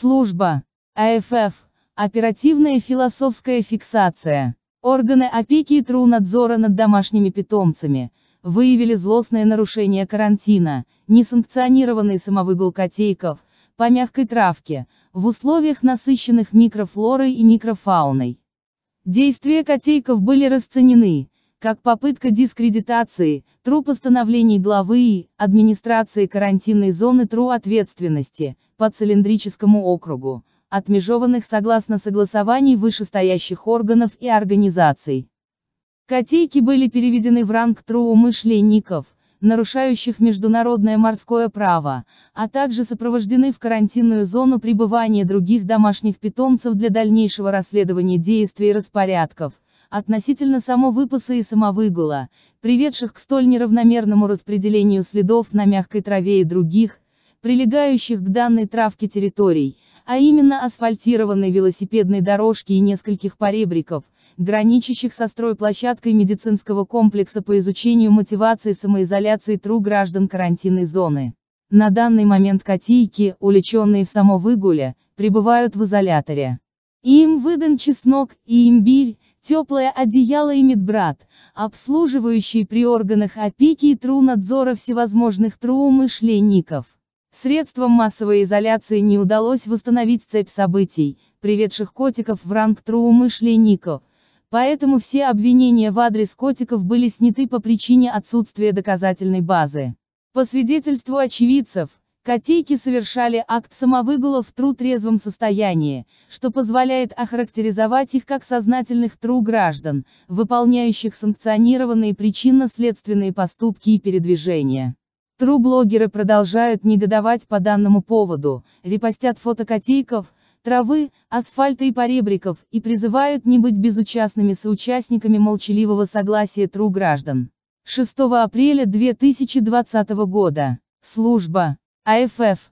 Служба. АФФ. Оперативная философская фиксация. Органы опеки и тру-надзора над домашними питомцами выявили злостное нарушение карантина, несанкционированный самовыгул котейков, по мягкой травке, в условиях насыщенных микрофлорой и микрофауной. Действия котейков были расценены, как попытка дискредитации, тру постановлений главы и администрации карантинной зоны тру ответственности по цилиндрическому округу, отмежеванных согласно согласований вышестоящих органов и организаций. Котейки были переведены в ранг труумышленников, нарушающих международное морское право, а также сопровождены в карантинную зону пребывания других домашних питомцев для дальнейшего расследования действий и распорядков, относительно самовыпаса и самовыгула, приведших к столь неравномерному распределению следов на мягкой траве и других, прилегающих к данной травке территорий, а именно асфальтированной велосипедной дорожки и нескольких поребриков, граничащих со стройплощадкой медицинского комплекса по изучению мотивации самоизоляции тру граждан карантинной зоны. На данный момент котейки, уличенные в самовыгуле, пребывают в изоляторе. Им выдан чеснок и имбирь, теплое одеяло и медбрат, обслуживающий при органах опеки и тру надзора всевозможных труумышленников. Средством массовой изоляции не удалось восстановить цепь событий, приведших котиков в ранг труумышленников, поэтому все обвинения в адрес котиков были сняты по причине отсутствия доказательной базы. По свидетельству очевидцев, котейки совершали акт самовыгула в тру трезвом состоянии, что позволяет охарактеризовать их как сознательных тру граждан, выполняющих санкционированные причинно-следственные поступки и передвижения. Тру-блогеры продолжают негодовать по данному поводу, репостят фото котейков, травы, асфальта и поребриков, и призывают не быть безучастными соучастниками молчаливого согласия тру граждан. 6 апреля 2020 года. Служба. АФФ.